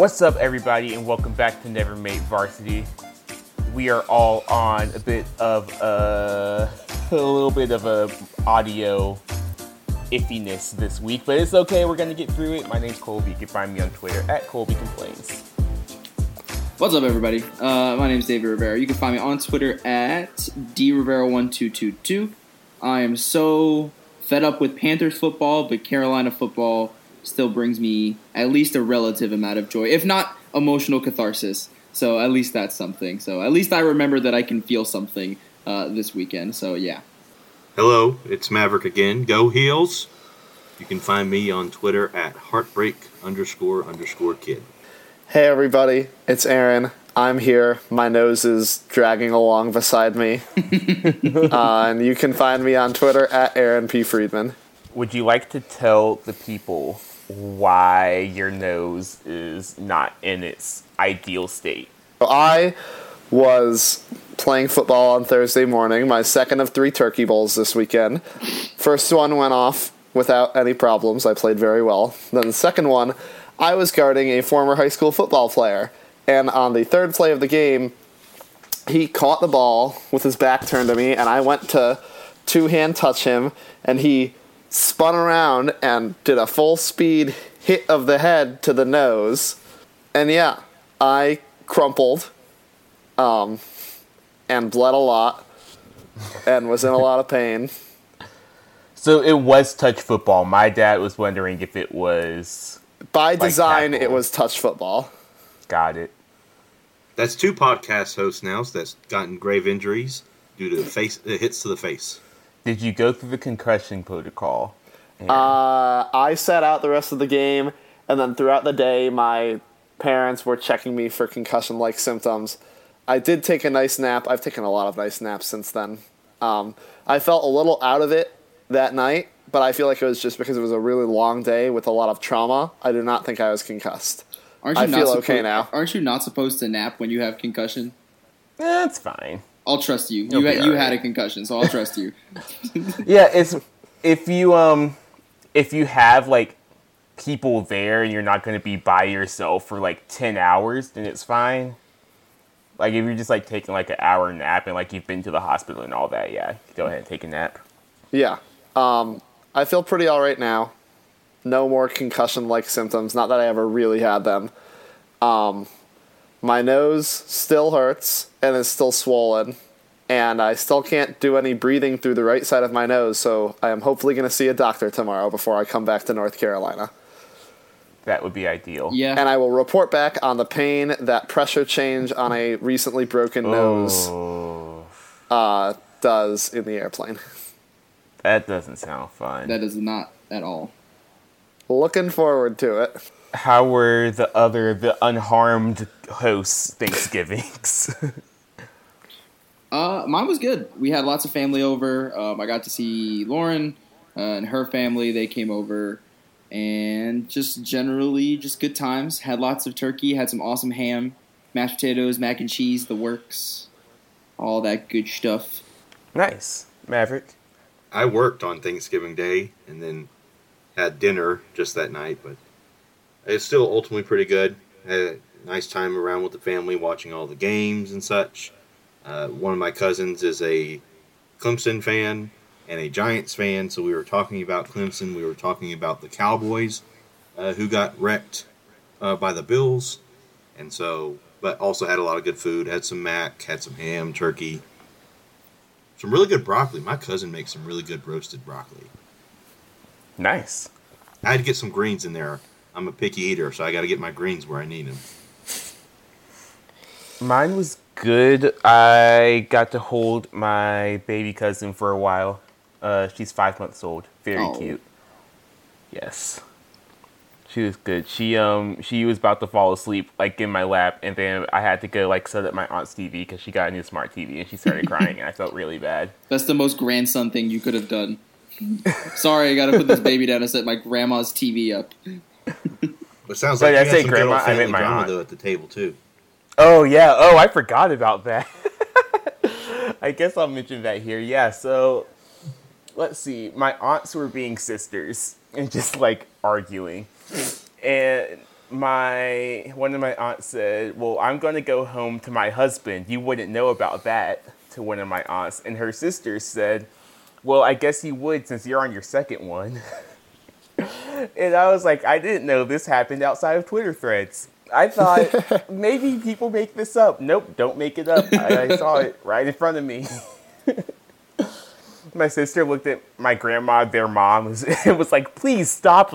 What's up, everybody, and welcome back to Never Made Varsity. We are all on a bit of a, a little bit of a audio iffiness this week, but it's okay. We're gonna get through it. My name's Colby. You can find me on Twitter at Colby Complains. What's up, everybody? Uh, my is David Rivera. You can find me on Twitter at drivera1222. I am so fed up with Panthers football, but Carolina football still brings me at least a relative amount of joy, if not emotional catharsis. So at least that's something. So at least I remember that I can feel something uh, this weekend. So yeah. Hello, it's Maverick again. Go Heels. You can find me on Twitter at heartbreak underscore underscore kid. Hey everybody, it's Aaron. I'm here. My nose is dragging along beside me. uh, and you can find me on Twitter at Aaron P. Friedman. Would you like to tell the people why your nose is not in its ideal state? I was playing football on Thursday morning, my second of three turkey bowls this weekend. First one went off without any problems. I played very well. Then the second one, I was guarding a former high school football player. And on the third play of the game, he caught the ball with his back turned to me, and I went to two hand touch him, and he spun around and did a full speed hit of the head to the nose. And yeah, I crumpled um, and bled a lot and was in a lot of pain. So it was touch football. My dad was wondering if it was By design, tackle. it was touch football. got it. That's two podcast hosts now that's gotten grave injuries due to face uh, hits to the face. Did you go through the concussion protocol? Uh, I sat out the rest of the game, and then throughout the day, my parents were checking me for concussion like symptoms. I did take a nice nap. I've taken a lot of nice naps since then. Um, I felt a little out of it that night, but I feel like it was just because it was a really long day with a lot of trauma. I do not think I was concussed. Aren't I not feel suppo- okay now. Aren't you not supposed to nap when you have concussion? That's fine. I'll trust you. You'll You had, you alright. had a concussion, so I'll trust you. Yeah, it's if you um if you have like people there and you're not going to be by yourself for like 10 hours, then it's fine. Like if you're just like taking like an hour nap and like you've been to the hospital and all that, yeah, go ahead and take a nap. Yeah. Um, I feel pretty all right now. No more concussion like symptoms. Not that I ever really had them. Um, my nose still hurts and is still swollen. And I still can't do any breathing through the right side of my nose, so I am hopefully going to see a doctor tomorrow before I come back to North Carolina. That would be ideal. Yeah. And I will report back on the pain that pressure change on a recently broken nose Oh, uh, does in the airplane. that doesn't sound fun. that is not at all. Looking forward to it. How were the other the unharmed hosts Thanksgivings? Uh, mine was good. We had lots of family over. Um, I got to see Lauren uh, and her family. They came over, and just generally just good times. Had lots of turkey. Had some awesome ham, mashed potatoes, mac and cheese, the works, all that good stuff. nice, Maverick. I worked on Thanksgiving Day and then had dinner just that night, but it's still ultimately pretty good. Had a nice time around with the family, watching all the games and such. Uh, one of my cousins is a Clemson fan and a Giants fan, so we were talking about Clemson. We were talking about the Cowboys, uh, who got wrecked uh, by the Bills, and so, but also had a lot of good food. Had some mac, had some ham, turkey, some really good broccoli. My cousin makes some really good roasted broccoli. Nice. I had to get some greens in there. I'm a picky eater, so I got to get my greens where I need them. Mine was good. I got to hold my baby cousin for a while. Uh, she's five months old. Very Oh. cute. Yes. She was good. She um she was about to fall asleep like in my lap, and then I had to go like set up my aunt's TV because she got a new smart TV, and she started crying, and I felt really bad. That's the most grandson thing you could have done. Sorry, I got to put this baby down and set my grandma's TV up. But it sounds But like I you say some grandma, I meant my drama aunt. though at the table too. Oh yeah. Oh, I forgot about that. I guess I'll mention that here. Yeah. So let's see. My aunts were being sisters and just like arguing, and my one of my aunts said, "Well, I'm going to go home to my husband. You wouldn't know about that." To one of my aunts, and her sister said, "Well, I guess you would since you're on your second one." and I was like, "I didn't know this happened outside of Twitter threads." I thought maybe people make this up. Nope, don't make it up. I, I saw it right in front of me. my sister looked at my grandma, their mom, was, and was like, "Please stop."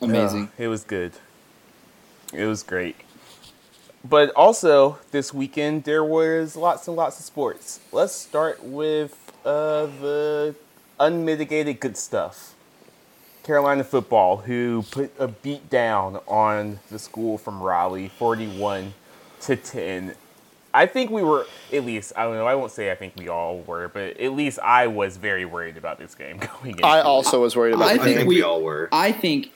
Amazing. it was good. It was great. But also this weekend there was lots and lots of sports. Let's start with uh, the unmitigated good stuff. Carolina football, who put a beat down on the school from Raleigh, forty-one to ten. I think we were at least I don't know. I won't say I think we all were, but at least I was very worried about this game going in. I also was worried about I I the think, think we, we- all were. I think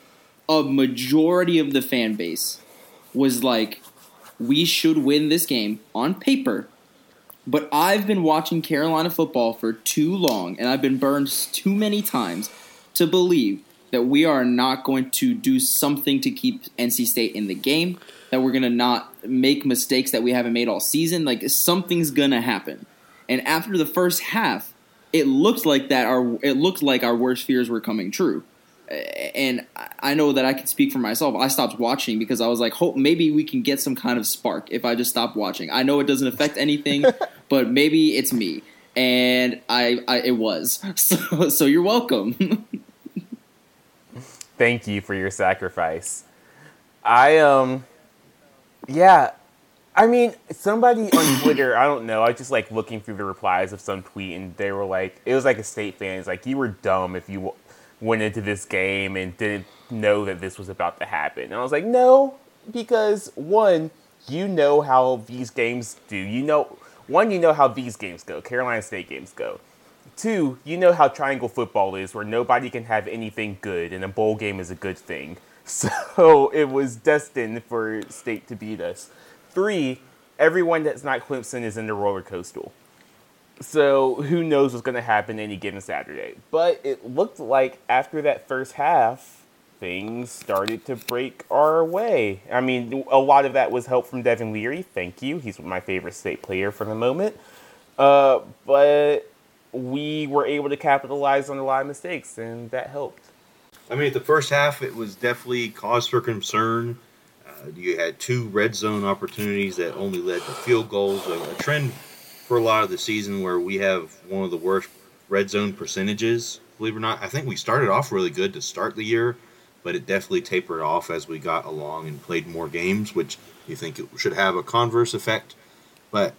a majority of the fan base was like, we should win this game on paper. But I've been watching Carolina football for too long, and I've been burned too many times to believe that we are not going to do something to keep NC State in the game, that we're going to not make mistakes that we haven't made all season. Like, something's going to happen. And after the first half, it looked like that our it looked like our worst fears were coming true and I know that I can speak for myself. I stopped watching because I was like, hope maybe we can get some kind of spark if I just stop watching. I know it doesn't affect anything, but maybe it's me, and I, I it was. So, so you're welcome. Thank you for your sacrifice. I um yeah, I mean somebody on Twitter, I don't know, I was just like looking through the replies of some tweet and they were like it was like a state fan, it's like you were dumb if you w- went into this game and didn't know that this was about to happen. And I was like, "No, because one, you know how these games do. You know one, you know how these games go. Carolina State games go. Two, you know how triangle football is, where nobody can have anything good, and a bowl game is a good thing. So it was destined for State to beat us. Three, everyone that's not Clemson is in the roller coaster. So who knows what's going to happen any given Saturday. But it looked like after that first half, things started to break our way. I mean, a lot of that was help from Devin Leary. Thank you. He's my favorite state player for the moment. Uh, but we were able to capitalize on a lot of mistakes, and that helped. I mean, at the first half, it was definitely cause for concern. Uh, you had two red zone opportunities that only led to field goals. A, a trend for a lot of the season where we have one of the worst red zone percentages. Believe it or not, I think we started off really good to start the year, but it definitely tapered off as we got along and played more games, which you think it should have a converse effect. But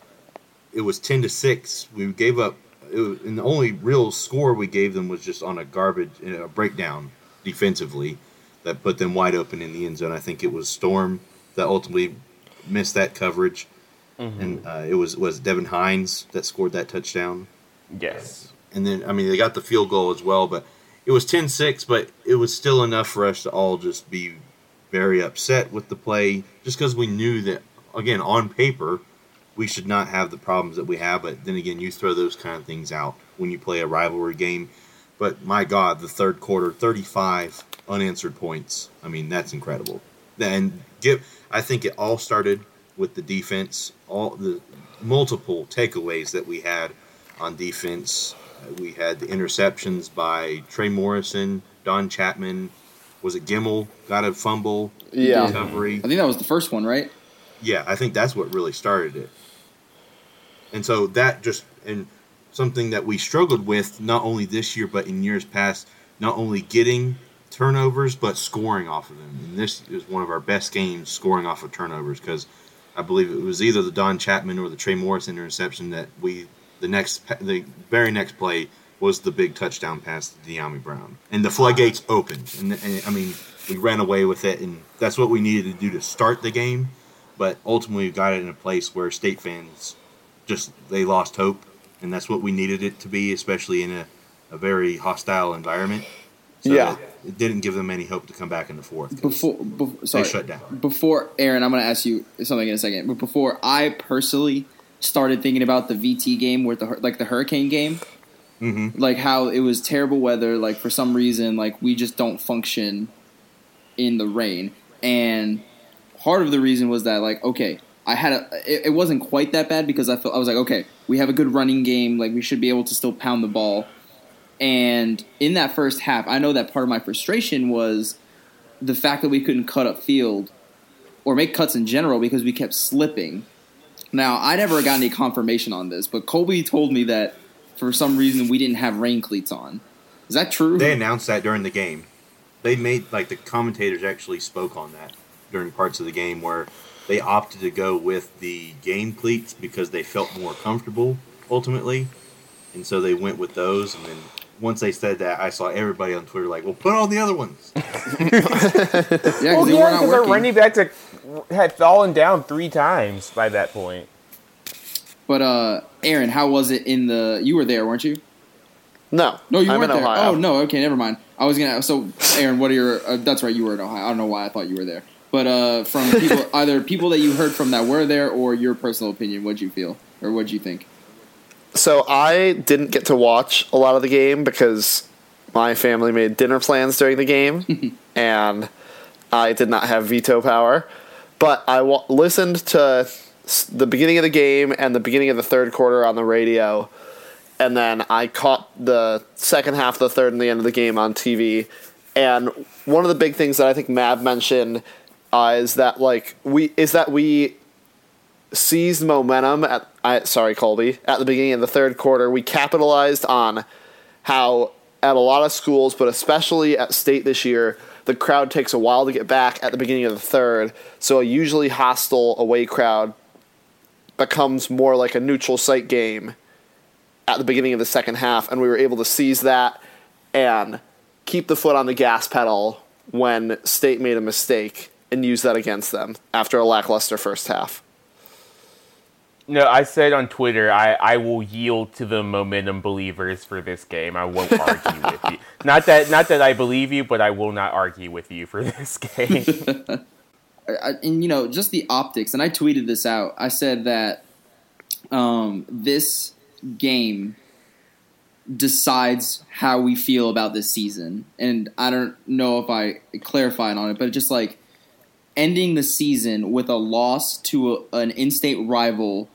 it was ten to six. We gave up, was, and the only real score we gave them was just on a garbage, a breakdown defensively that put them wide open in the end zone. I think it was Storm that ultimately missed that coverage, and uh, it was was Devin Hines that scored that touchdown. Yes. And then I mean they got the field goal as well, but it was 10-6, but it was still enough for us to all just be very upset with the play, just because we knew that again on paper we should not have the problems that we have. But then again, you throw those kind of things out when you play a rivalry game. But my God, the third quarter, 35 unanswered points. I mean, that's incredible. And give, I think it all started with the defense. All the multiple takeaways that we had on defense. Uh, we had the interceptions by Trey Morrison, Don Chapman. Was it Gemmel got a fumble Yeah. recovery? I think that was the first one, right? Yeah, I think that's what really started it. And so that just and something that we struggled with not only this year but in years past, not only getting turnovers but scoring off of them. And this is one of our best games scoring off of turnovers because I believe it was either the Don Chapman or the Trey Morrison interception that we the next the very next play was the big touchdown pass to Dyami Brown, and the floodgates opened. And, and I mean, we ran away with it, and that's what we needed to do to start the game. But ultimately, we got it in a place where state fans just they lost hope, and that's what we needed it to be, especially in a, a very hostile environment. So Yeah. it, it didn't give them any hope to come back in the fourth. Before, before sorry, shut down. Before Aaron, I'm going to ask you something in a second. But before I personally started thinking about the VT game, with the like the hurricane game, Mhm. like how it was terrible weather. Like for some reason, like we just don't function in the rain. and part of the reason was that like okay, I had a it, it wasn't quite that bad because I felt I was like okay, we have a good running game, like we should be able to still pound the ball. And in that first half, I know that part of my frustration was the fact that we couldn't cut up field or make cuts in general because we kept slipping. Now, I never got any confirmation on this, but Colby told me that for some reason we didn't have rain cleats on. Is that true? They announced that during the game. They made like the commentators actually spoke on that during parts of the game where they opted to go with the game cleats because they felt more comfortable ultimately, and so they went with those. And then once they said that, I saw everybody on Twitter like, "Well, put on the other ones." yeah, because Well, yeah, because our working. running backs had- had fallen down three times by that point. But uh, Aaron, how was it in the? You were there, weren't you? No, No, you I'm weren't in there. Ohio. Oh no, okay, never mind. I was gonna. So, Aaron, what are your? Uh, that's right, you were in Ohio. I don't know why I thought you were there. But uh, from people, either people that you heard from that were there, or your personal opinion, what'd you feel, or what'd you think? So I didn't get to watch a lot of the game because my family made dinner plans during the game, and I did not have veto power. But I listened to the beginning of the game and the beginning of the third quarter on the radio, and then I caught the second half the third and the end of the game on TV. And one of the big things that I think Mab mentioned uh, is that like we is that we seized momentum at I, sorry Colby at the beginning of the third quarter. We capitalized on how at a lot of schools, but especially at state this year, the crowd takes a while to get back at the beginning of the third. So a usually hostile away crowd becomes more like a neutral site game at the beginning of the second half, and we were able to seize that and keep the foot on the gas pedal when state made a mistake and use that against them after a lackluster first half. No, I said on Twitter, I, I will yield to the momentum believers for this game. I won't argue with you. Not that not that I believe you, but I will not argue with you for this game. I, I- and you know, just the optics. And I tweeted this out. I said that um, this game decides how we feel about this season. And I don't know if I clarified on it, but just like ending the season with a loss to a, an in-state rival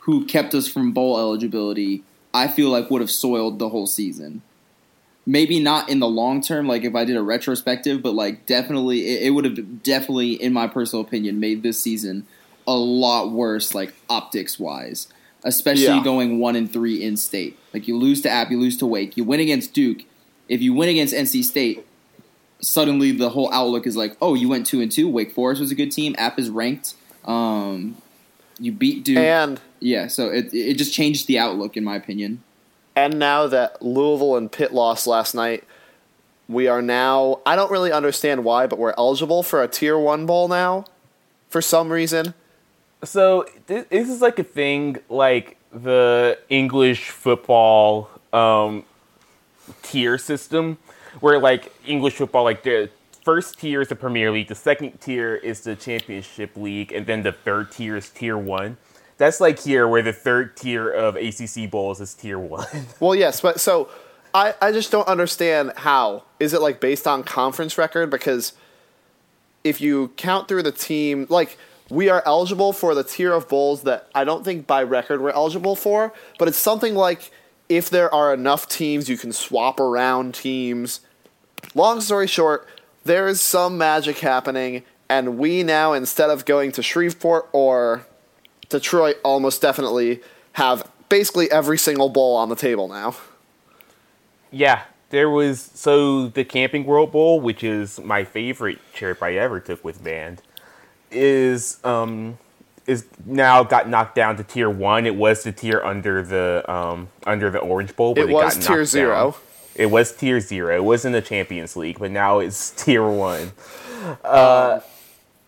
who kept us from bowl eligibility, I feel like would have soiled the whole season. Maybe not in the long term, like if I did a retrospective, but like definitely, it, it would have definitely, in my personal opinion, made this season a lot worse, like optics wise. Especially Yeah. going one and three in state. Like you lose to App, you lose to Wake, you win against Duke. If you win against NC State, suddenly the whole outlook is like, oh, you went two and two. Wake Forest was a good team. App is ranked. Um, you beat Duke. And yeah, so it it just changed the outlook, in my opinion. and now that Louisville and Pitt lost last night, we are now I don't really understand why, but we're eligible for a tier 1 bowl now for some reason. so this, this is like a thing like the English football um, tier system, where like English football, like the first tier is the Premier League, the second tier is the Championship League, and then the third tier is Tier One. That's like here, where the third tier of ACC bowls is Tier One. Well, yes, but so I, I just don't understand how. Is it like based on conference record? Because if you count through the team, like we are eligible for the tier of bowls that I don't think by record we're eligible for, but it's something like if there are enough teams, you can swap around teams. Long story short, there is some magic happening, and we now, instead of going to Shreveport or Detroit, almost definitely have basically every single bowl on the table now. Yeah, there was so the Camping World Bowl, which is my favorite trip I ever took with band, is um is now got knocked down to tier one. It was the tier under the um under the Orange Bowl, but It it, was got tier zero. down. It was tier zero. It wasn't the Champions League, but now it's tier one. Uh,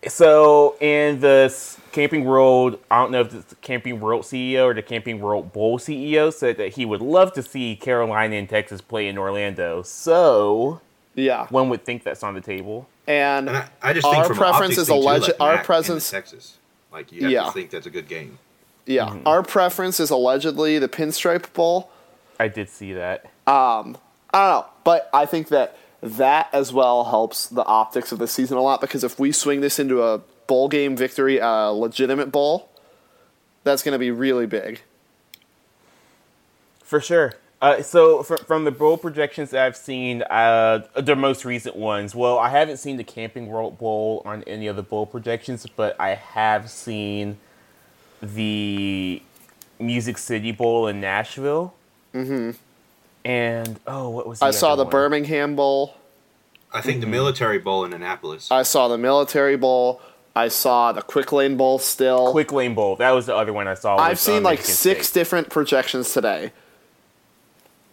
so in the Camping World, I don't know if it's the Camping World CEO or the Camping World Bowl CEO said that he would love to see Carolina and Texas play in Orlando. So Yeah, one would think that's on the table. and And I, I just think Our from preference is thing, too, alleged- like our Mac presence- Texas. Like you have Yeah. to think that's a good game. yeah, our preference is allegedly the Pinstripe Bowl. I did see that. I don't know, but I think that that as well helps the optics of the season a lot because if we swing this into a bowl game victory, a legitimate bowl, that's going to be really big. For sure. Uh, so fr- from the bowl projections that I've seen, uh, the most recent ones. Well, I haven't seen the Camping World Bowl on any of the bowl projections, but I have seen the Music City Bowl in Nashville. Mm-hmm. And oh, what was the I saw the one? Birmingham Bowl. I think Mm-hmm. the military bowl in Annapolis. I saw the Military Bowl. I saw the Quick Lane Bowl still. Quick Lane Bowl. That was the other one I saw. I've was, seen um, like Michigan six State. different projections today.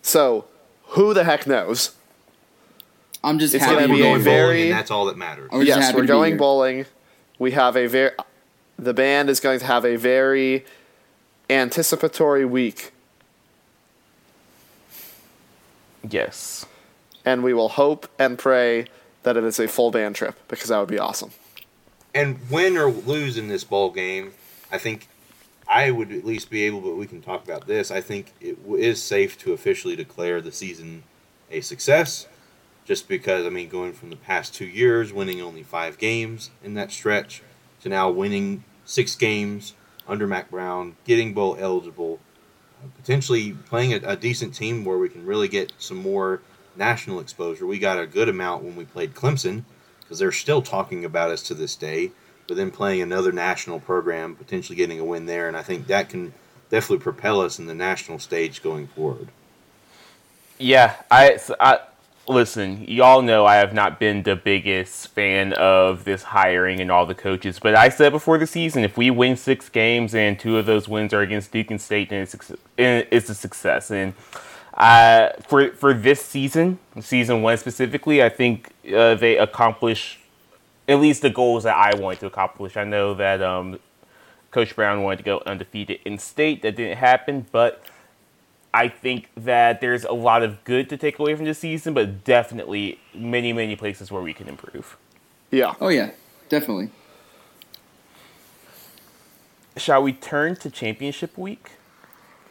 So, who the heck knows? I'm just It's happy gonna we're be going going very- bowling, and that's all that matters. We're yes, we're going bowling. We have a very. The band is going to have a very anticipatory week, Yes. and we will hope and pray that it is a full band trip because that would be awesome. And win or lose in this bowl game, I think I would at least be able, but we can talk about this. I think it w- is safe to officially declare the season a success, just because, I mean, going from the past two years, winning only five games in that stretch, to now winning six games under Mack Brown, getting bowl eligible, potentially playing a, a decent team where we can really get some more national exposure. We got a good amount when we played Clemson because they're still talking about us to this day. But then playing another national program, potentially getting a win there, and I think that can definitely propel us in the national stage going forward. Yeah, I, I listen. Y'all know I have not been the biggest fan of this hiring and all the coaches, but I said before the season, if we win six games and two of those wins are against and State, then it's it's a success. And uh, for for this season, season one specifically, I think uh, they accomplish at least the goals that I wanted to accomplish. I know that um, Coach Brown wanted to go undefeated in state. That didn't happen, but I think that there's a lot of good to take away from this season, but definitely many, many places where we can improve. Yeah. Oh yeah, definitely. Shall we turn to championship week?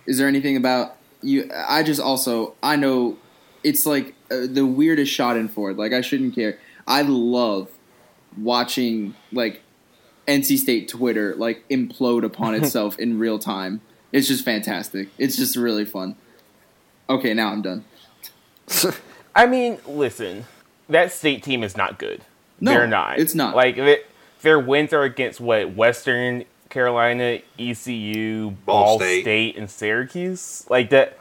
Is there anything about you? I just also I know it's like uh, the weirdest schadenfreude. Like I shouldn't care. I love watching like NC State Twitter like implode upon itself in real time. It's just fantastic. It's just really fun. Okay, now I'm done. I mean, listen, that state team is not good. No, They're not. it's not. Like it, their wins are against what Western Carolina, ECU, Ball Ball State. State. and Syracuse. Like that.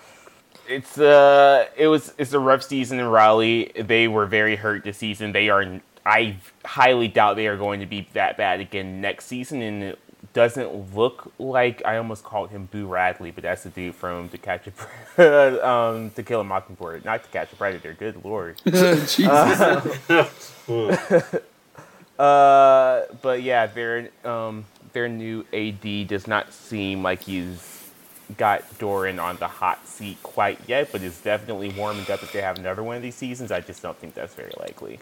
It's uh, it was it's a rough season in Raleigh. They were very hurt this season. They are. I highly doubt they are going to be that bad again next season, and it doesn't look like I almost called him Boo Radley, but that's the dude from To Catch a Pre- um, To Kill a Mockingbird, not To Catch a Predator. Good lord. Jesus. Uh, but yeah, their um their new AD does not seem like he's got Doeren on the hot seat quite yet, but it's definitely warming up if they have another one of these seasons. I just don't think that's very likely.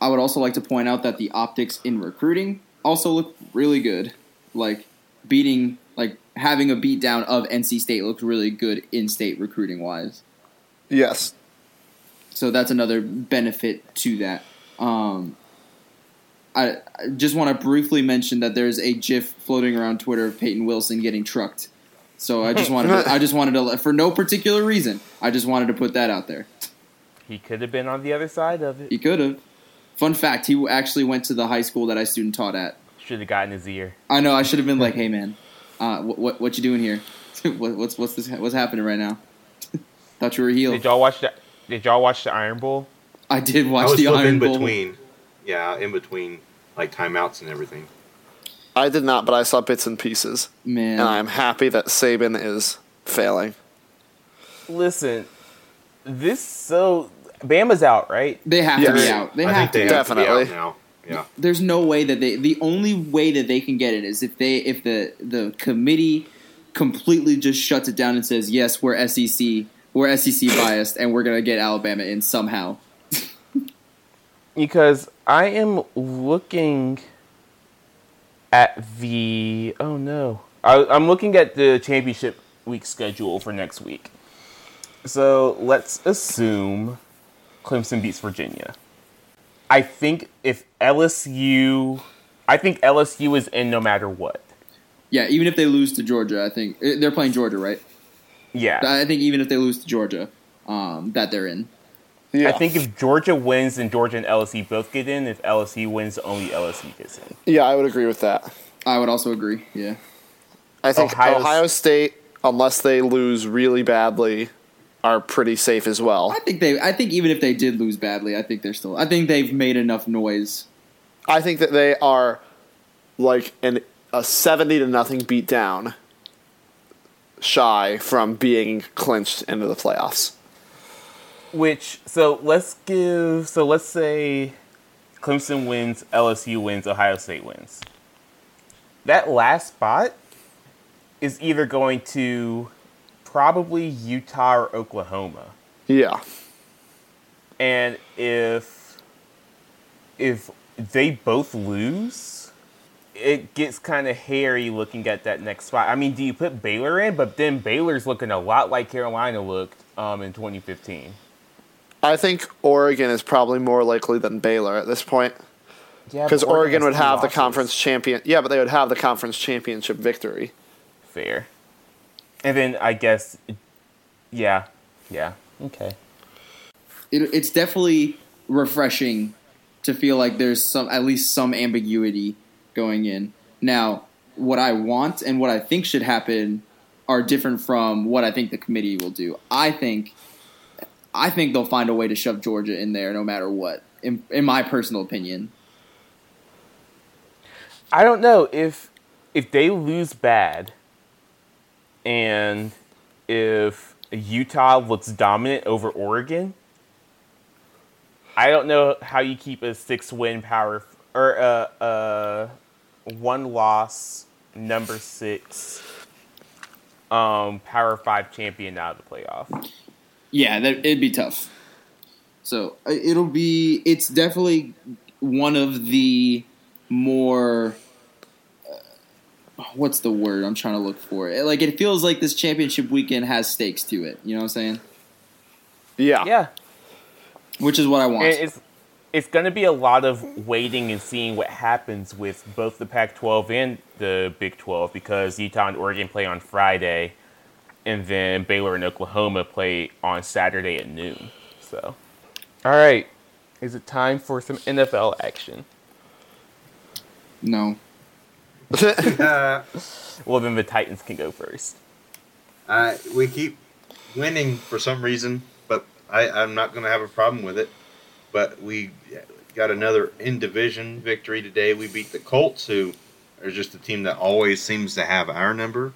I would also like to point out that the optics in recruiting also look really good. Like beating, like having a beatdown of NC State looks really good in state recruiting wise. Yes. So that's another benefit to that. Um, I, I just want to briefly mention that there's a GIF floating around Twitter of Payton Wilson getting trucked. So I just wanted, to, I just wanted to, for no particular reason, I just wanted to put that out there. He could have been on the other side of it. He could have. Fun fact: He actually went to the high school that I student taught at. Should have gotten his ear. I know I should have been like, "Hey, man, uh, what, what what you doing here? what, what's what's this? What's happening right now? Thought you were healed. Did y'all watch the Did y'all watch the Iron Bowl? I did I watch was the flipping Iron Bowl. between, yeah, in between like timeouts and everything. I did not, but I saw bits and pieces. Man, And I'm happy that Saban is failing. Listen, this so Bama's out, right? they have to be out. They I have think to. they Be. have to be Definitely. out now. Yeah. There's no way that they. The only way that they can get it is if they if the the committee completely just shuts it down and says, "Yes, we're SEC, we're SEC biased, and we're gonna get Alabama in somehow." because I am looking at the oh no, I, I'm looking at the championship week schedule for next week. So let's assume Clemson beats Virginia. I think if LSU, I think LSU is in no matter what. Yeah, even if they lose to Georgia, I think eh, they're playing Georgia, right? Yeah, I think even if they lose to Georgia, um, that they're in. Yeah. I think if Georgia wins, then Georgia and LSU both get in. If LSU wins, only LSU gets in. yeah, I would agree with that. I would also agree. Yeah. I think Ohio- Ohio, State, unless they lose really badly, are pretty safe as well. I think they. I think even if they did lose badly, I think they're still. I think they've made enough noise. I think that they are like an a seventy to nothing beat down shy from being clinched into the playoffs. Which so let's give so let's say Clemson wins, LSU wins, Ohio State wins. That last spot is either going to probably Utah or Oklahoma. Yeah. And if if they both lose, it gets kind of hairy looking at that next spot. I mean, do you put Baylor in? But then Baylor's looking a lot like Carolina looked um, in 2015. I think Oregon is probably more likely than Baylor at this point Yeah, because but Oregon would two have the conference champion. Yeah, but they would have the conference championship victory. Fair. And then I guess, yeah, yeah, okay. It, it's definitely refreshing to feel like there's some at least some ambiguity going in. Now, what I want and what I think should happen are different from what I think the committee will do. I think I think they'll find a way to shove Georgia in there no matter what. In, in my personal opinion. I don't know if if they lose bad, and if Utah looks dominant over Oregon. I don't know how you keep a six win power or a, a one loss number six um, power five champion out of the playoff. Yeah, that, it'd be tough. So uh, it'll be. It's definitely one of the more. What's the word I'm trying to look for? It- Like it feels like this championship weekend has stakes to it. You know what I'm saying? Yeah. Yeah, Which is what I want. And it's it's going to be a lot of waiting and seeing what happens with both the Pac-12 and the Big 12 because Utah and Oregon play on Friday, and then Baylor and Oklahoma play on Saturday at noon. So, all right, is it time for some NFL action? no. Uh, Well, then the Titans can go first. I, we keep winning for some reason, but I, I'm not going to have a problem with it. But we got another in division victory today. We beat the Colts, who are just a team that always seems to have our number.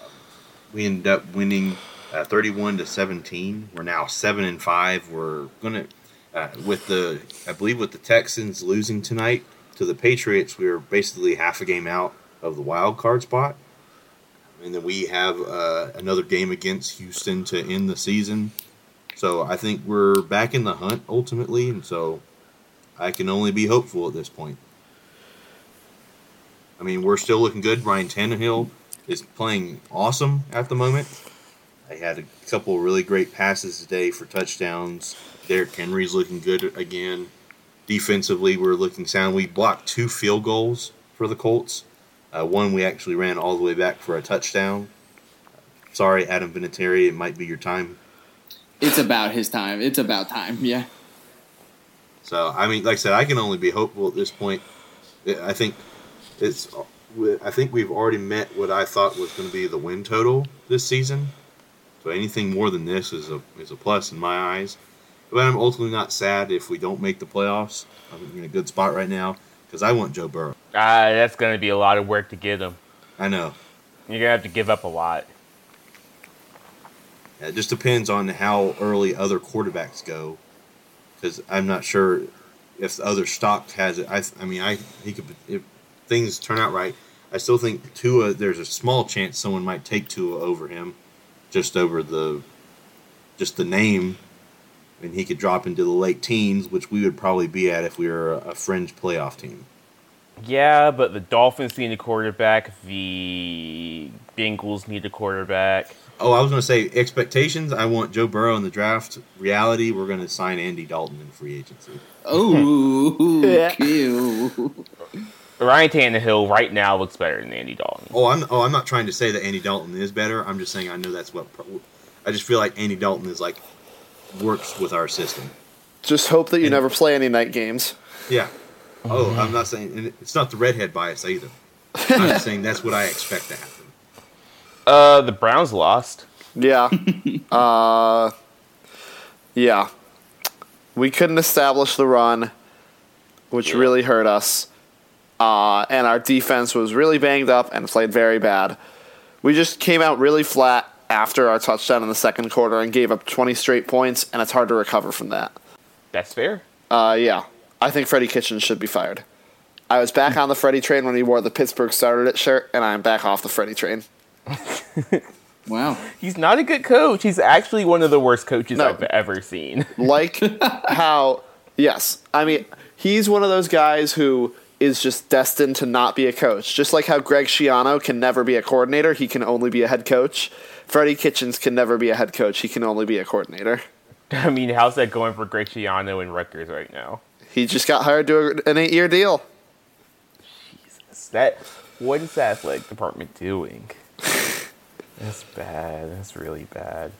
Um, we end up winning uh, 31 to 17. We're now seven and five. We're gonna uh, with the I believe with the Texans losing tonight to the Patriots, we are basically half a game out of the wild card spot and then we have uh, another game against Houston to end the season. So I think we're back in the hunt ultimately, and so I can only be hopeful at this point. I mean, we're still looking good. Ryan Tannehill is playing awesome at the moment. I had a couple really great passes today for touchdowns. Derrick Henry's looking good again. Defensively, we're looking sound. We blocked two field goals for the Colts. Uh, one we actually ran all the way back for a touchdown. Sorry, Adam Vinatieri, it might be your time. It's about his time. It's about time. Yeah. So I mean, like I said, I can only be hopeful at this point. I think it's. I think we've already met what I thought was going to be the win total this season. So anything more than this is a is a plus in my eyes. But I'm ultimately not sad if we don't make the playoffs. I'm in a good spot right now because I want Joe Burrow. Ah, that's going to be a lot of work to get him. I know. You're going to have to give up a lot. It just depends on how early other quarterbacks go, because I'm not sure if the other stock has it. I, I mean, I he could if things turn out right. I still think Tua. There's a small chance someone might take Tua over him, just over the, just the name, and he could drop into the late teens, which we would probably be at if we were a, a fringe playoff team. Yeah, but the Dolphins need a quarterback. The Bengals need a quarterback. Oh, I was going to say expectations. I want Joe Burrow in the draft. Reality, we're going to sign Andy Dalton in free agency. Oh, Yeah. ew. Ryan Tannehill right now looks better than Andy Dalton. Oh, I'm oh, I'm not trying to say that Andy Dalton is better. I'm just saying I know that's what. I just feel like Andy Dalton is like works with our system. Just hope that you And- never play any night games. Yeah. Oh, I'm not saying and it's not the redhead bias either. I'm just saying that's what I expect to happen. Uh, the Browns lost. Yeah. uh, yeah. We couldn't establish the run, which Yeah. really hurt us. Uh, and our defense was really banged up and played very bad. We just came out really flat after our touchdown in the second quarter and gave up 20 straight points, and it's hard to recover from that. That's fair. Uh, yeah. I think Freddie Kitchens should be fired. I was back on the Freddie train when he wore the Pittsburgh started it shirt, and I'm back off the Freddie train. Wow. He's not a good coach. He's actually one of the worst coaches No. I've ever seen. like how yes i mean he's one of those guys who is just destined to not be a coach just like how greg schiano can never be a coordinator he can only be a head coach freddie kitchens can never be a head coach he can only be a coordinator I mean, how's that going for Greg Schiano and Rutgers right now? he just got hired to a- an eight-year deal Is that what is that athletic department doing? That's bad. That's really bad.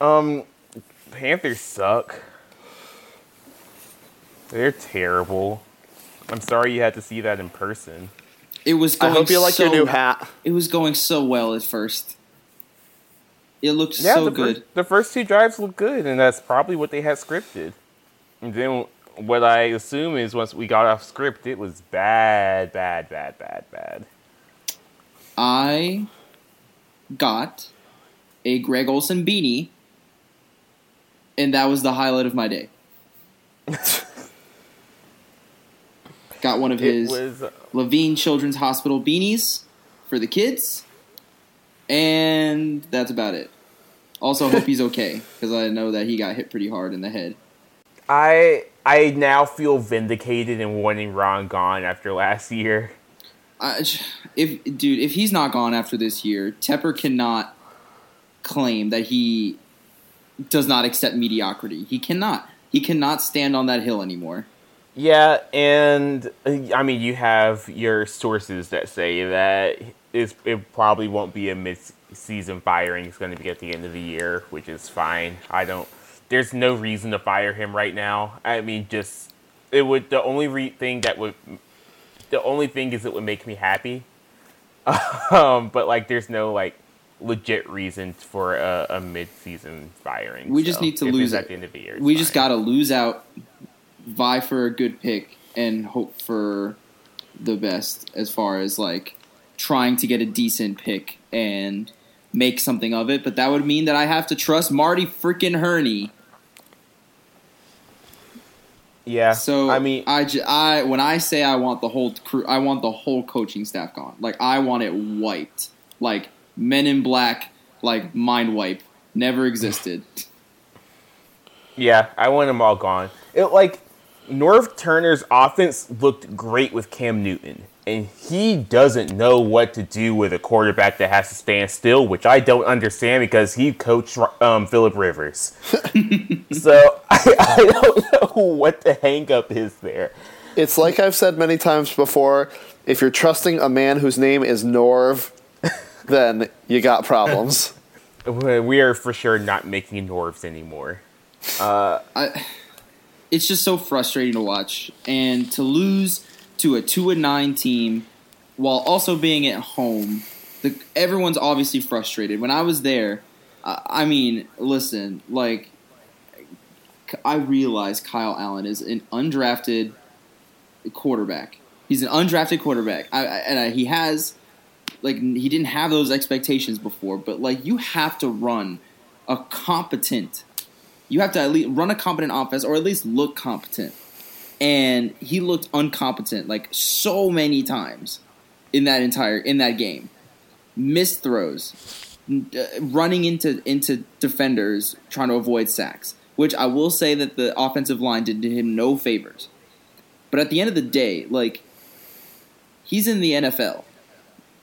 Um, Panthers suck. They're terrible. I'm sorry you had to see that in person. It was i going hope you like your new hat It was going so well at first. It looked Yeah, so the good. First, the first two drives look good, and that's probably what they had scripted. And then what I assume is once we got off script, it was bad, bad, bad, bad, bad. I got a Greg Olsen beanie, and that was the highlight of my day. got one of his was uh, Levine Children's Hospital beanies for the kids, and that's about it. Also, hope he's okay because I know that he got hit pretty hard in the head. I I now feel vindicated in wanting Ron gone after last year. I, if dude, if he's not gone after this year, Tepper cannot claim that he does not accept mediocrity. He cannot. He cannot stand on that hill anymore. Yeah, and uh, I mean you have your sources that say that it's, it probably won't be a mid-season firing. It's going to be at the end of the year, which is fine. I don't. There's no reason to fire him right now. I mean, just it would. The only re- thing that would, the only thing is it would make me happy. um, but like, there's no like legit reason for a, a mid-season firing. We just need to lose at the end of the year. We just got to lose out, vie for a good pick, and hope for the best as far as like trying to get a decent pick and make something of it. But that would mean that I have to trust Marty freaking Hurney. Yeah. So I mean, I, I when I say I want the whole crew, I want the whole coaching staff gone. Like I want it wiped. Like Men in Black, like mind wipe, never existed. Yeah, I want them all gone. It like Norv Turner's offense looked great with Cam Newton, and he doesn't know what to do with a quarterback that has to stand still, which I don't understand because he coached um, Philip Rivers. so I, I don't know what the hang up is there. it's like i've said many times before if you're trusting a man whose name is norv then you got problems We are for sure not making Norvs anymore. I, it's just so frustrating to watch and to lose to a two and nine team while also being at home. The, everyone's obviously frustrated. When I was there, I, I mean, listen, like I realize Kyle Allen is an undrafted quarterback. He's an undrafted quarterback, I, I, and I, he has like he didn't have those expectations before. But like you have to run a competent you have to at least run a competent offense or at least look competent. And he looked uncompetent like so many times in that entire in that game. Missed throws, uh, running into into defenders trying to avoid sacks, which I will say that the offensive line did him no favors. But at the end of the day, like he's in the NFL.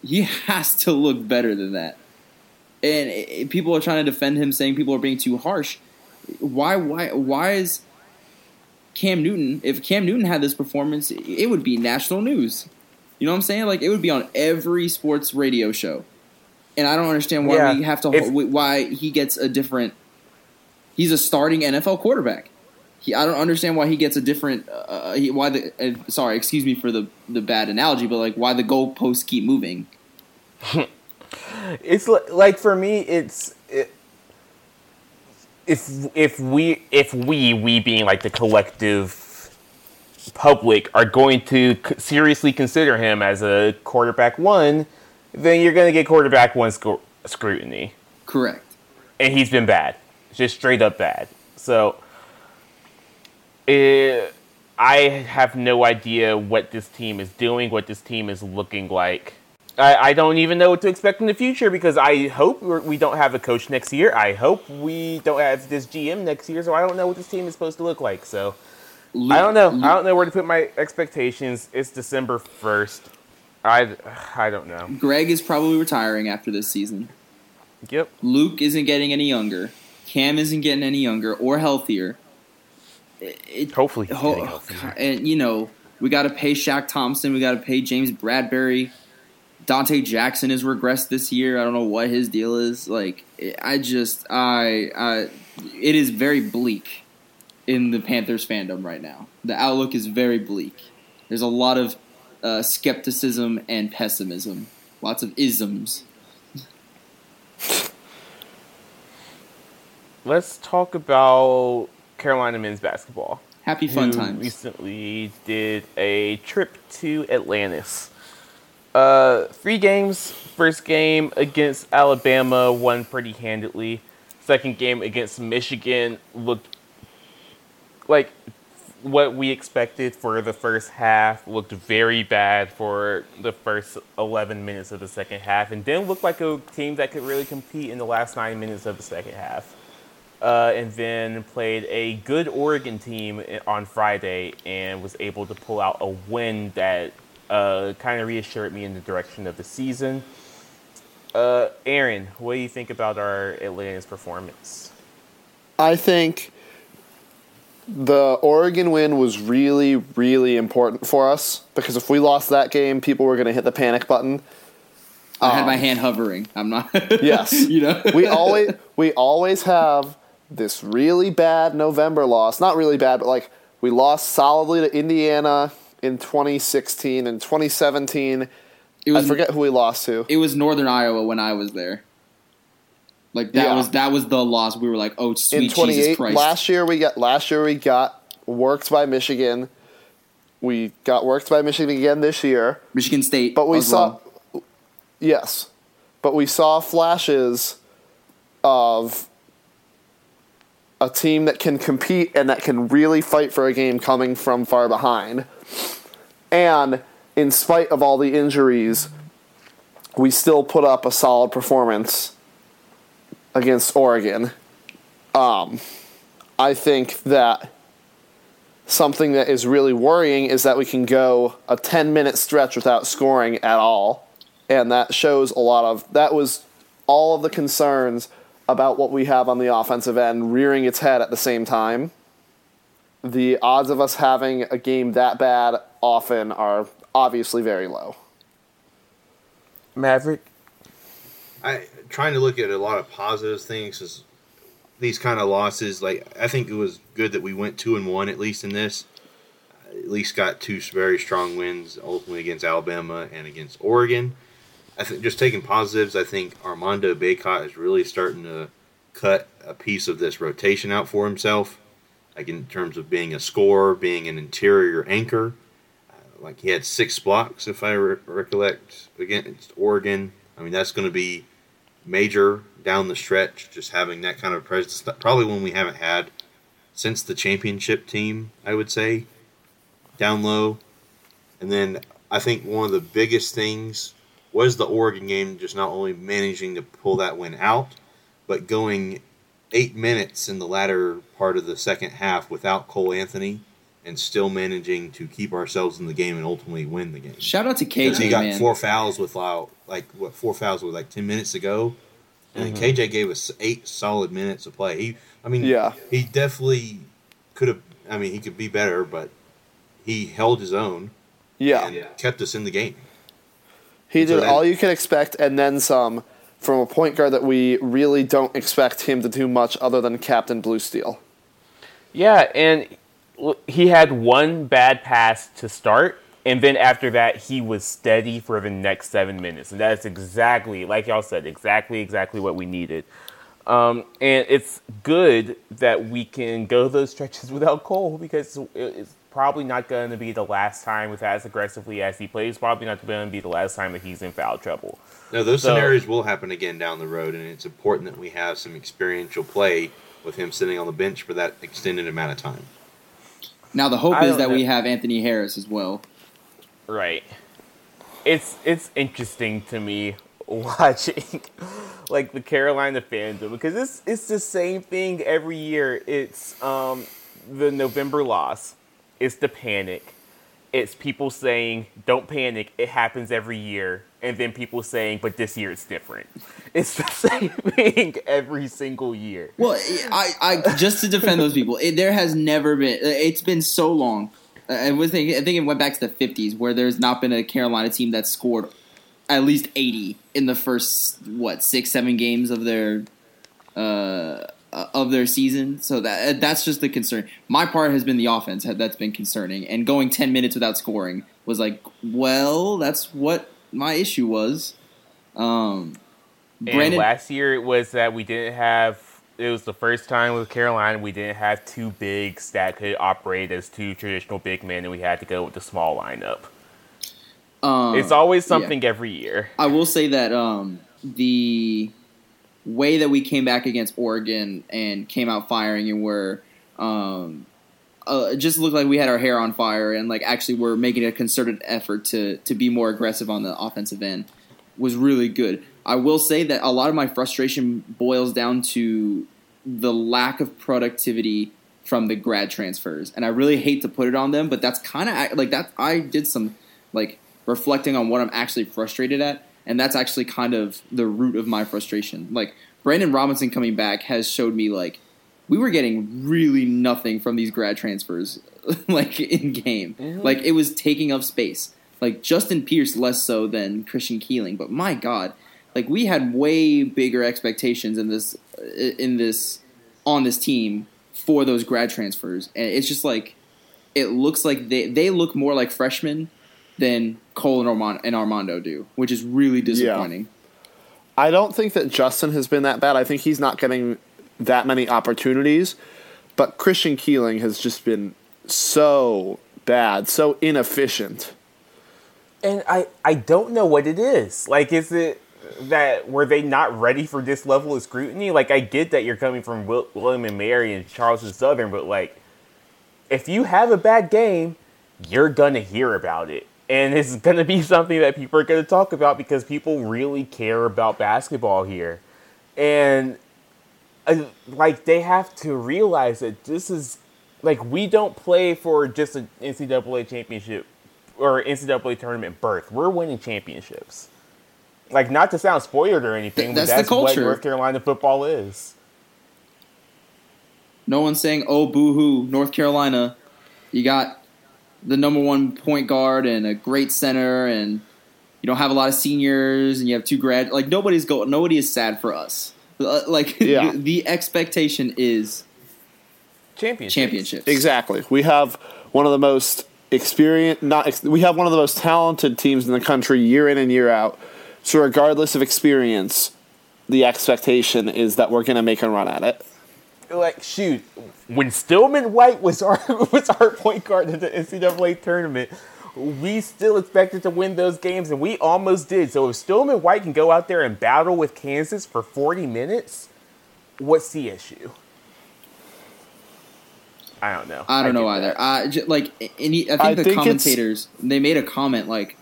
He has to look better than that. And it, it- people are trying to defend him, saying people are being too harsh. Why? Why? Why is Cam Newton? If Cam Newton had this performance, it would be national news. You know what I'm saying? Like it would be on every sports radio show. And I don't understand why Yeah. we have to. If- why he gets a different. He's a starting NFL quarterback. He, I don't understand why he gets a different. Uh, he, why the? Uh, sorry, excuse me for the the bad analogy, but like why the goalposts keep moving. it's li- like for me it's it, if if we if we we being like the collective public are going to seriously consider him as a quarterback one then you're going to get quarterback one sc- scrutiny. Correct. and he's been bad. Just straight up bad. So it, i have no idea what this team is doing what this team is looking like I, I don't even know what to expect in the future because I hope we're, we don't have a coach next year. I hope we don't have this GM next year, so I don't know what this team is supposed to look like. So I don't know. I don't know where to put my expectations. It's December first. I, I don't know. Greg is probably retiring after this season. Yep. Luke isn't getting any younger. Cam isn't getting any younger or healthier. It, Hopefully, he's ho- healthier. and you know we got to pay Shaq Thompson. We got to pay James Bradberry. Donte Jackson has regressed this year. I don't know what his deal is. Like I just I, I it is very bleak in the Panthers fandom right now. The outlook is very bleak. There's a lot of uh, skepticism and pessimism. Lots of isms. Let's talk about Carolina men's basketball. Happy fun times. recently did a trip to Atlantis. Uh, three games. First game against Alabama, won pretty handedly. Second game against Michigan looked like what we expected for the first half. Looked very bad for the first 11 minutes of the second half, and then looked like a team that could really compete in the last nine minutes of the second half uh, and then played a good Oregon team on Friday and was able to pull out a win that uh, kind of reassured me in the direction of the season. Uh, Aaron, what do you think about our Atlantis performance? I think the Oregon win was really, really important for us because if we lost that game, people were going to hit the panic button. I had Um, my hand hovering. I'm not. Yes. you know. we always we always have this really bad November loss. Not really bad, but like we lost solidly to Indiana in 2016 and 2017. It was I forget who we lost to. It was Northern Iowa when I was there. Like that Yeah. was that was the loss. We were like, oh sweet in Jesus Christ! last year we got last year we got worked by Michigan. We got worked by Michigan again this year. Michigan State, But we saw well. yes. But we saw flashes of a team that can compete and that can really fight for a game coming from far behind. And in spite of all the injuries, we still put up a solid performance against Oregon. Um, I think that something that is really worrying is that we can go a 10 minute stretch without scoring at all. And that shows a lot of that was all of the concerns about what we have on the offensive end rearing its head at the same time. The odds of us having a game that bad often are obviously very low. Maverick? I trying to look at a lot of positive things is these kind of losses. Like I think it was good that we went two and one at least in this. At least got two very strong wins ultimately against Alabama and against Oregon. I think just taking positives. I think Armando Bacot is really starting to cut a piece of this rotation out for himself. Like in terms of being a scorer, being an interior anchor. Uh, like he had six blocks, if I re- recollect, against Oregon. I mean, that's going to be major down the stretch. Just having that kind of presence, probably one we haven't had since the championship team. I would say down low, and then I think one of the biggest things was the Oregon game. Just not only managing to pull that win out, but going eight minutes in the latter part of the second half without Cole Anthony and still managing to keep ourselves in the game and ultimately win the game. Shout out to Because he got man. four fouls without uh, like what four fouls with like ten minutes ago, go, and mm-hmm. then KJ gave us eight solid minutes of play. He, I mean, Yeah. he definitely could have. I mean, he could be better, but he held his own Yeah. and kept us in the game. He So did that- all you can expect and then some from a point guard that we really don't expect him to do much other than Captain Blue Steel. Yeah, and he had one bad pass to start, and then after that, he was steady for the next seven minutes, and that's exactly, like y'all said, exactly, exactly what we needed. Um, and it's good that we can go those stretches without Cole because it's probably not going to be the last time with as aggressively as he plays. Probably not going to be the last time that he's in foul trouble. No, those So- scenarios will happen again down the road, and it's important that we have some experiential play with him sitting on the bench for that extended amount of time. Now the hope I is don't that we have Anthony Harris as well. Right. It's it's interesting to me watching like the Carolina fandom because it's it's the same thing every year. It's um the November loss. It's the panic. It's people saying, "Don't panic. It happens every year." And then people saying, "But this year it's different." It's the same thing every single year. Well, I, I just to defend those people, it, there has never been. It's been so long. I was thinking, I think it went back to the '50s where there's not been a Carolina team that scored at least 80 in the first what six, seven games of their uh, of their season. So that that's just the concern. My part has been the offense that's been concerning, and going 10 minutes without scoring was like, well, that's what my issue was. Um, And last year it was that we didn't have. It was the first time with Carolina we didn't have two bigs that could operate as two traditional big men, and we had to go with the small lineup. um, it's always yeah. something every year. I will say that um, the way that we came back against Oregon and came out firing and were um, uh, just looked like we had our hair on fire and like actually were making a concerted effort to to be more aggressive on the offensive end was really good. I will say that a lot of my frustration boils down to the lack of productivity from the grad transfers, and I really hate to put it on them, but that's kind of like that. I did some like reflecting on what I'm actually frustrated at, and that's actually kind of the root of my frustration. Like Brandon Robinson coming back has showed me like we were getting really nothing from these grad transfers, like in game. Like it was taking up space. Like Justin Pierce less so than Christian Keeling, but my God, like we had way bigger expectations in this uh, in this on this team for those grad transfers, and it's just like it looks like they they look more like freshmen than Cole and, Armand, and Armando do, which is really disappointing. I don't think that Justin has been that bad. I think he's not getting that many opportunities, but Christian Keeling has just been so bad, so inefficient. And I, I don't know what it is. Like, is it that were they not ready for this level of scrutiny? Like, I get that you're coming from Will, William and Mary and Charleston Southern, but like, if you have a bad game, you're gonna hear about it, and it's gonna be something that people are gonna talk about because people really care about basketball here, and uh, like they have to realize that this is like we don't play for just an NCAA championship or NCAA tournament berth. We're winning championships. Like not to sound spoiled or anything, Th- but that's the that's what. North Carolina football is. No one's saying, "Oh, boo hoo, North Carolina, you got the number one point guard and a great center, and you don't have a lot of seniors, and you have two grad." Like nobody's go, nobody is sad for us. Uh, Like Yeah. the, the expectation is Championships. championships. Exactly. We have one of the most experienced, not ex- we have one of the most talented teams in the country year in and year out. So regardless of experience, the expectation is that we're going to make a run at it. Like shoot, when Stillman White was our was our point guard in the NCAA tournament, we still expected to win those games, and we almost did. So if Stillman White can go out there and battle with Kansas for forty minutes, what's the issue? I don't know. I don't know get either. I j- like any. I think I the think commentators they made a comment like,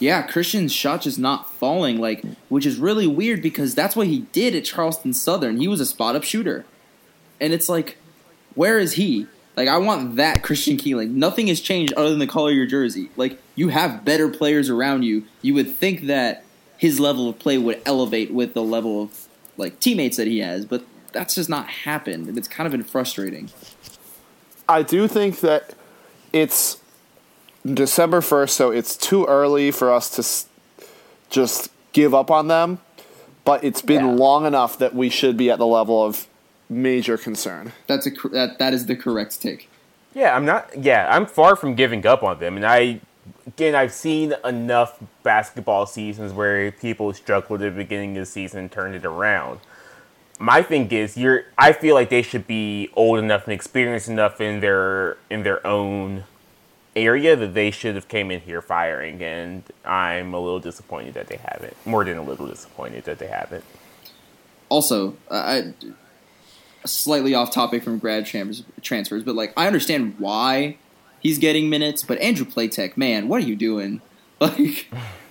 "Yeah, Christian's shot just not falling," like, which is really weird because that's what he did at Charleston Southern. He was a spot up shooter, and it's like, where is he? Like I want that Christian Keeling. Nothing has changed other than the color of your jersey. Like you have better players around you. You would think that his level of play would elevate with the level of like teammates that he has, but that's just not happened, and it's kind of been frustrating. I do think that it's December 1st, so it's too early for us to just give up on them. But it's been Yeah. long enough that we should be at the level of major concern. That's a that that is the correct take. Yeah, I'm not. Yeah, I'm far from giving up on them, and I, again, I've seen enough basketball seasons where people struggled at the beginning of the season and turned it around. My thing is, you're. I feel like they should be old enough and experienced enough in their in their own area that they should have came in here firing, and I'm a little disappointed that they haven't. More than a little disappointed that they haven't. Also, I slightly off topic from grad trans- transfers, but like I understand why he's getting minutes, but Andrew Platek, man, what are you doing? Like,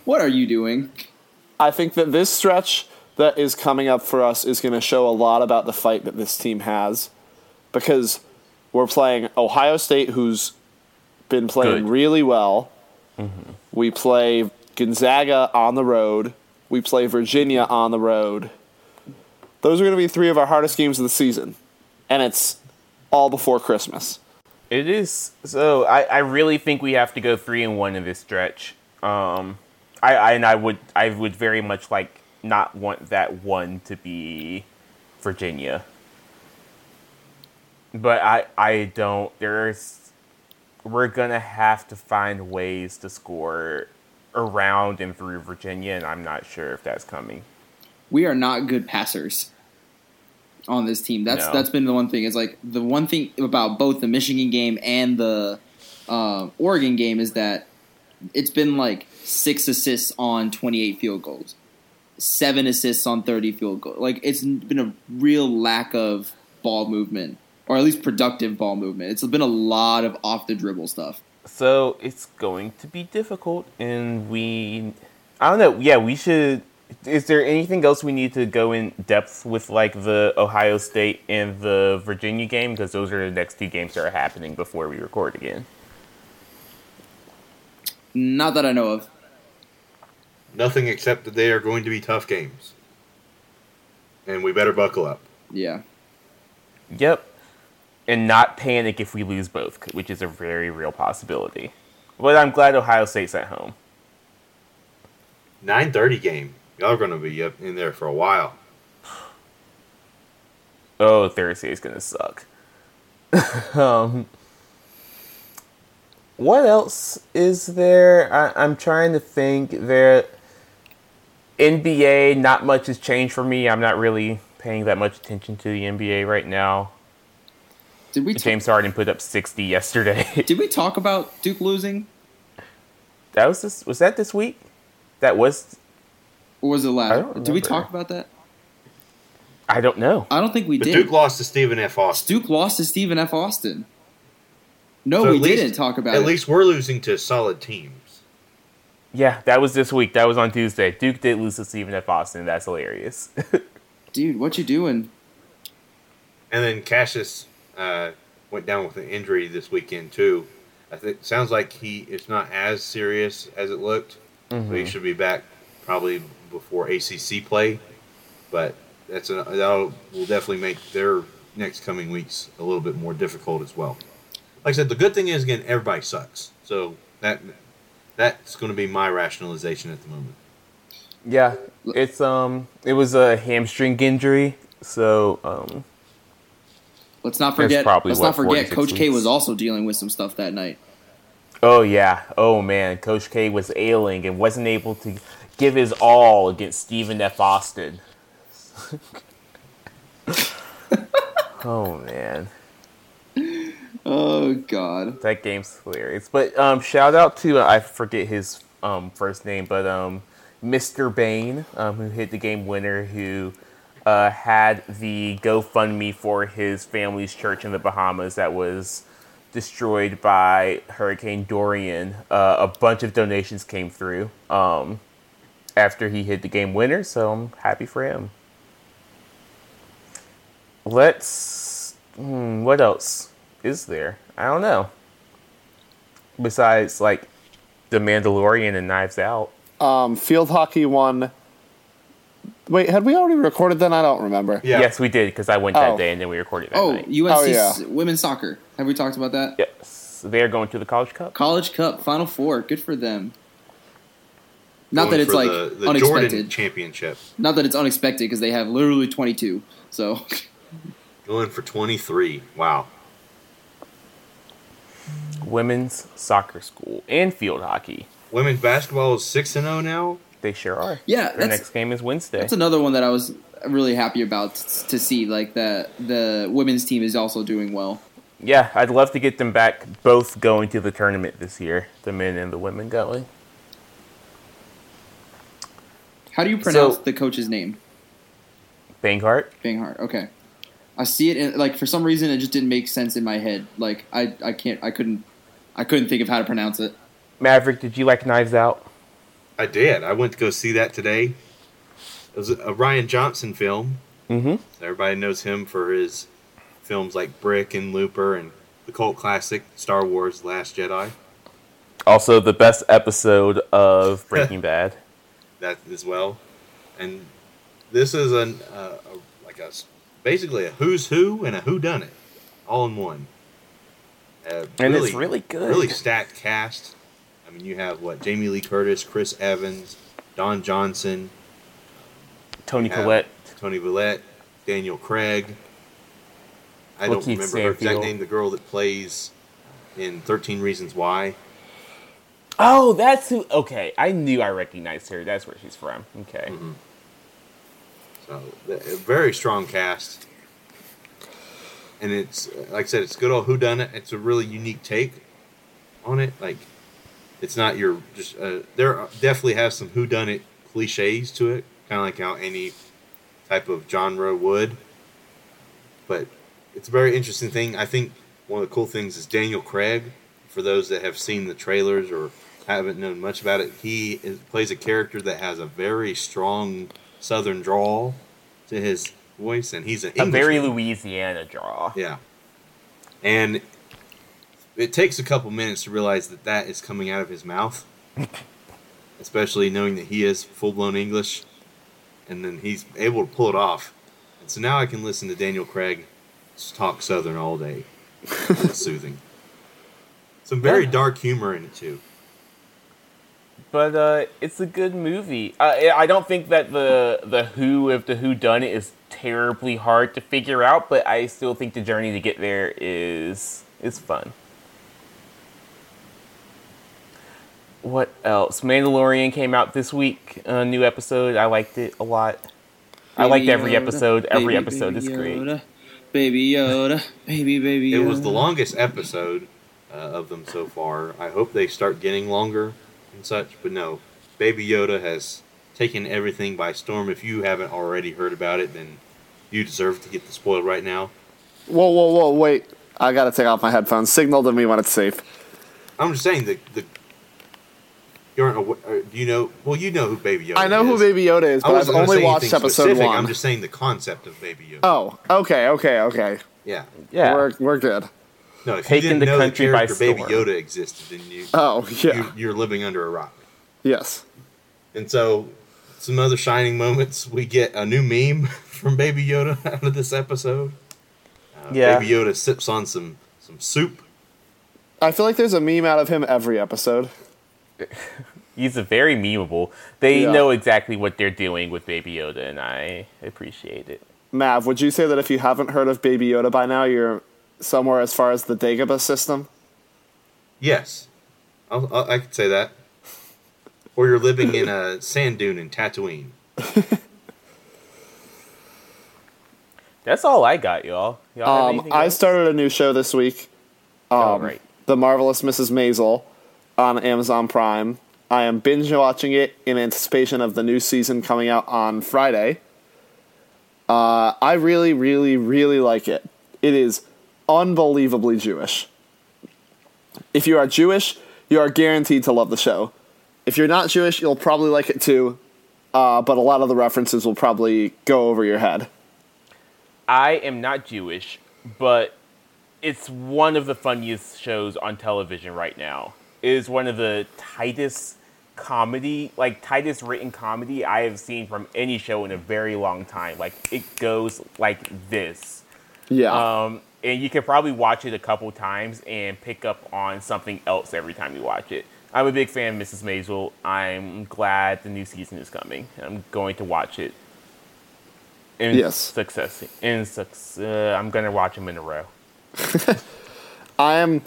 what are you doing? I think that this stretch that is coming up for us is going to show a lot about the fight that this team has because we're playing Ohio State, who's been playing Good. really well. Mm-hmm. We play Gonzaga on the road. We play Virginia on the road. Those are going to be three of our hardest games of the season, and it's all before Christmas. It is so. I, I really think we have to go three and one in this stretch. Um, I, I and I would I would very much like not want that one to be Virginia, but I I don't. There's we're gonna have to find ways to score around and through Virginia, and I'm not sure if that's coming. We are not good passers on this team. That's No. that's been the one thing. Is like the one thing about both the Michigan game and the uh, Oregon game is that it's been like six assists on twenty eight field goals, seven assists on thirty field goals. Like it's been a real lack of ball movement, or at least productive ball movement. It's been a lot of off the dribble stuff. So it's going to be difficult, and we, I don't know. Yeah, we should. Is there anything else we need to go in depth with, like the Ohio State and the Virginia game? Because those are the next two games that are happening before we record again. Not that I know of. Nothing except that they are going to be tough games. And we better buckle up. Yeah. Yep, and not panic if we lose both, which is a very real possibility. But I'm glad Ohio State's at home. 9:30 game. Y'all are going to be up in there for a while. Oh, Thursday is gonna suck. um, what else is there? I, I'm trying to think. There, NBA. Not much has changed for me. I'm not really paying that much attention to the NBA right now. Did we ta- James Harden put up 60 yesterday. did we talk about Duke losing, that was this. Was that this week? That was. Or was it last? don't Did we talk about that? I don't know. I don't think we But did. Duke lost to Stephen F. Austin. Duke lost to Stephen F. Austin. No, So we at least- didn't talk about At it. At least we're losing to solid teams. Yeah, that was this week. That was on Tuesday. Duke did lose to Stephen F. Austin. That's hilarious. Dude, what you doing? And then Cassius uh, went down with an injury this weekend too. I think sounds like he it's not as serious as it looked. But he should be back probably before ACC play. But that's a, that will definitely make their next coming weeks a little bit more difficult as well. Like I said, the good thing is again everybody sucks. So that that's going to be my rationalization at the moment. Yeah, it's um, it was a hamstring injury, so um, Let's not forget. probably Let's what, not forget. 46 Coach K was also dealing with some stuff that night. oh yeah, oh man, Coach K was ailing and wasn't able to give his all against Stephen F. Austin. oh man, Oh God. that game's hilarious. But um, shout out to I forget his um first name, but um, Mr. Bain, um, who hit the game winner, who uh, had the GoFundMe for his family's church in the Bahamas that was destroyed by Hurricane Dorian. Uh, a bunch of donations came through um, after he hit the game winner, so I'm happy for him. Let's. Hmm, what else? is there? I don't know. Besides, like, The Mandalorian and Knives Out. Um, field hockey won. Wait, had we already recorded then? I don't remember. Yeah. Yes, we did because I went that Oh. day and then we recorded that Oh, night. UNC Oh, yeah. women's soccer. Have we talked about that? yes, they're going to the College Cup. College Cup Final Four. Good for them. Not that it's like the, the unexpected. Jordan Championship. Not that it's unexpected because they have literally 22. So Going for 23. Wow. Women's soccer school and field hockey. Women's basketball is 6 and 0 now. They sure are. yeah, Their that's next game is Wednesday. that's another one that I was really happy about to see. Like that the women's team is also doing well. yeah, I'd love to get them back, both going to the tournament this year. The men and the women going. How do you pronounce So- the coach's name? Banghart. Banghart. Okay. I see it in, like for some reason it just didn't make sense in my head. Like I I can't I couldn't I couldn't think of how to pronounce it. Maverick, did you like Knives Out? I did. I went to go see that today. It was a Rian Johnson film. Mm-hmm. Everybody knows him for his films like Brick and Looper and the cult classic Star Wars: Last Jedi. Also, the best episode of Breaking Bad. That as well, and this is an uh, a, like a basically a who's who and a who done it, all in one. Uh, And it's really good. really stacked cast. I mean, you have what Jamie Lee Curtis, Chris Evans, Don Johnson, Toni. Collette. Tony Villette, Daniel Craig. I Lakeith don't remember her exact name. The girl that plays in Thirteen Reasons Why. Oh, that's who. Okay, I knew I recognized her. That's where she's from. Okay. Mm-hmm. So very strong cast, and it's like I said, it's good old Who Done It. It's a really unique take on it. Like it's not your just uh, there definitely has some Who Done It cliches to it, kind of like how any type of genre would. But it's a very interesting thing. I think one of the cool things is Daniel Craig. For those that have seen the trailers or haven't known much about it, he is, plays a character that has a very strong Southern drawl to his voice, and he's an A very Englishman. Louisiana draw. Yeah. And it takes a couple minutes to realize that that is coming out of his mouth, especially knowing that he is full blown English, and then he's able to pull it off. And so now I can listen to Daniel Craig talk Southern all day. soothing. Some very dark humor in it too. But uh, it's a good movie. I I don't think that the the who of the who done it is terribly hard to figure out, but I still think the journey to get there is is fun. What else? Mandalorian came out this week. A new episode. I liked it a lot. I liked every Yoda, episode. Every episode baby is great. Yoda, Baby Yoda, baby, baby. It was the longest episode uh, of them so far. I hope they start getting longer and such, but no. Baby Yoda has taken everything by storm. If you haven't already heard about it, then you deserve to get the spoil right now. Whoa, whoa, whoa! Wait, I gotta take off my headphones. Signal to me when it's safe. I'm just saying that the you aren't aware, uh, you know? Well, you know who Baby Yoda. Is. I know who Baby Yoda is, but I've only watched anything episode specific, one. I'm just saying the concept of Baby Yoda. Oh, okay, okay, okay. Yeah. Yeah. We're we're good. No, if Taking you didn't the know country the by character Baby storm. Yoda existed, then you, Oh, yeah. you you're living under a rock. yes. And so, some other shining moments. We get a new meme from Baby Yoda out of this episode. Uh, Yeah. Baby Yoda sips on some some soup. I feel like there's a meme out of him every episode. He's a very memeable. They Yeah. know exactly what they're doing with Baby Yoda, and I appreciate it. Mav, would you say that if you haven't heard of Baby Yoda by now, you're somewhere as far as the Dagobah system? Yes, I'll, I'll, I could say that. Or you're living in a sand dune in Tatooine. That's all I got, y'all. Y'all Um, I else? started a new show this week. Um, Oh, right. The Marvelous Mrs. Maisel on Amazon Prime. I am binge watching it in anticipation of the new season coming out on Friday. Uh, I really, really, really like it. It is unbelievably Jewish. If you are Jewish, you are guaranteed to love the show. If you're not Jewish, you'll probably like it too, uh, but a lot of the references will probably go over your head. I am not Jewish, but it's one of the funniest shows on television right now. It is one of the tightest comedy, like tightest written comedy I have seen from any show in a very long time. Like it goes like this. Yeah. Um, and you can probably watch it a couple times and pick up on something else every time you watch it. I'm a big fan of Mrs. Maisel. I'm glad the new season is coming. I'm going to watch it. In Yes. success. In success. Uh, I'm gonna watch them in a row. I am.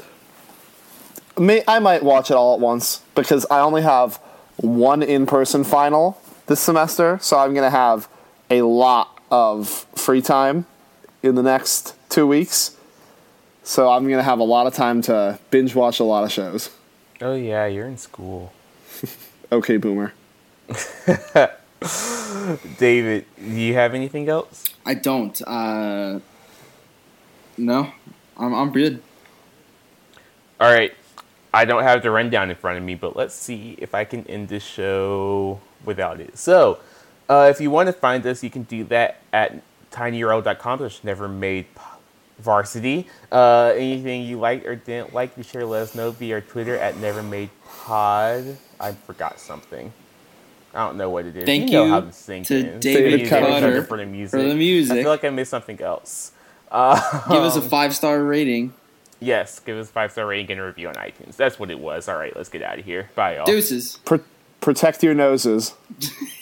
May I might watch it all at once because I only have one in-person final this semester, so I'm gonna have a lot of free time in the next two weeks. So I'm gonna have a lot of time to binge watch a lot of shows. Oh yeah, you're in school. Okay, boomer. David, do you have anything else? I don't. Uh, no, I'm I'm good. All right. I don't have the rundown in front of me, but let's see if I can end this show without it. So, uh, if you want to find us, you can do that at tinyurl.com. There's never made varsity. Uh, anything you liked or didn't like, be sure to let us know via our Twitter at never made pod. I forgot something. I don't know what it is. Thank know you how to sing to is. David David Cutter for the music. for the I feel like I missed something else. Uh, Give us a five star rating. Yes, give us a five star rating and a review on iTunes. That's what it was. All right, let's get out of here. Bye, y'all. Deuces. Pro- protect your noses.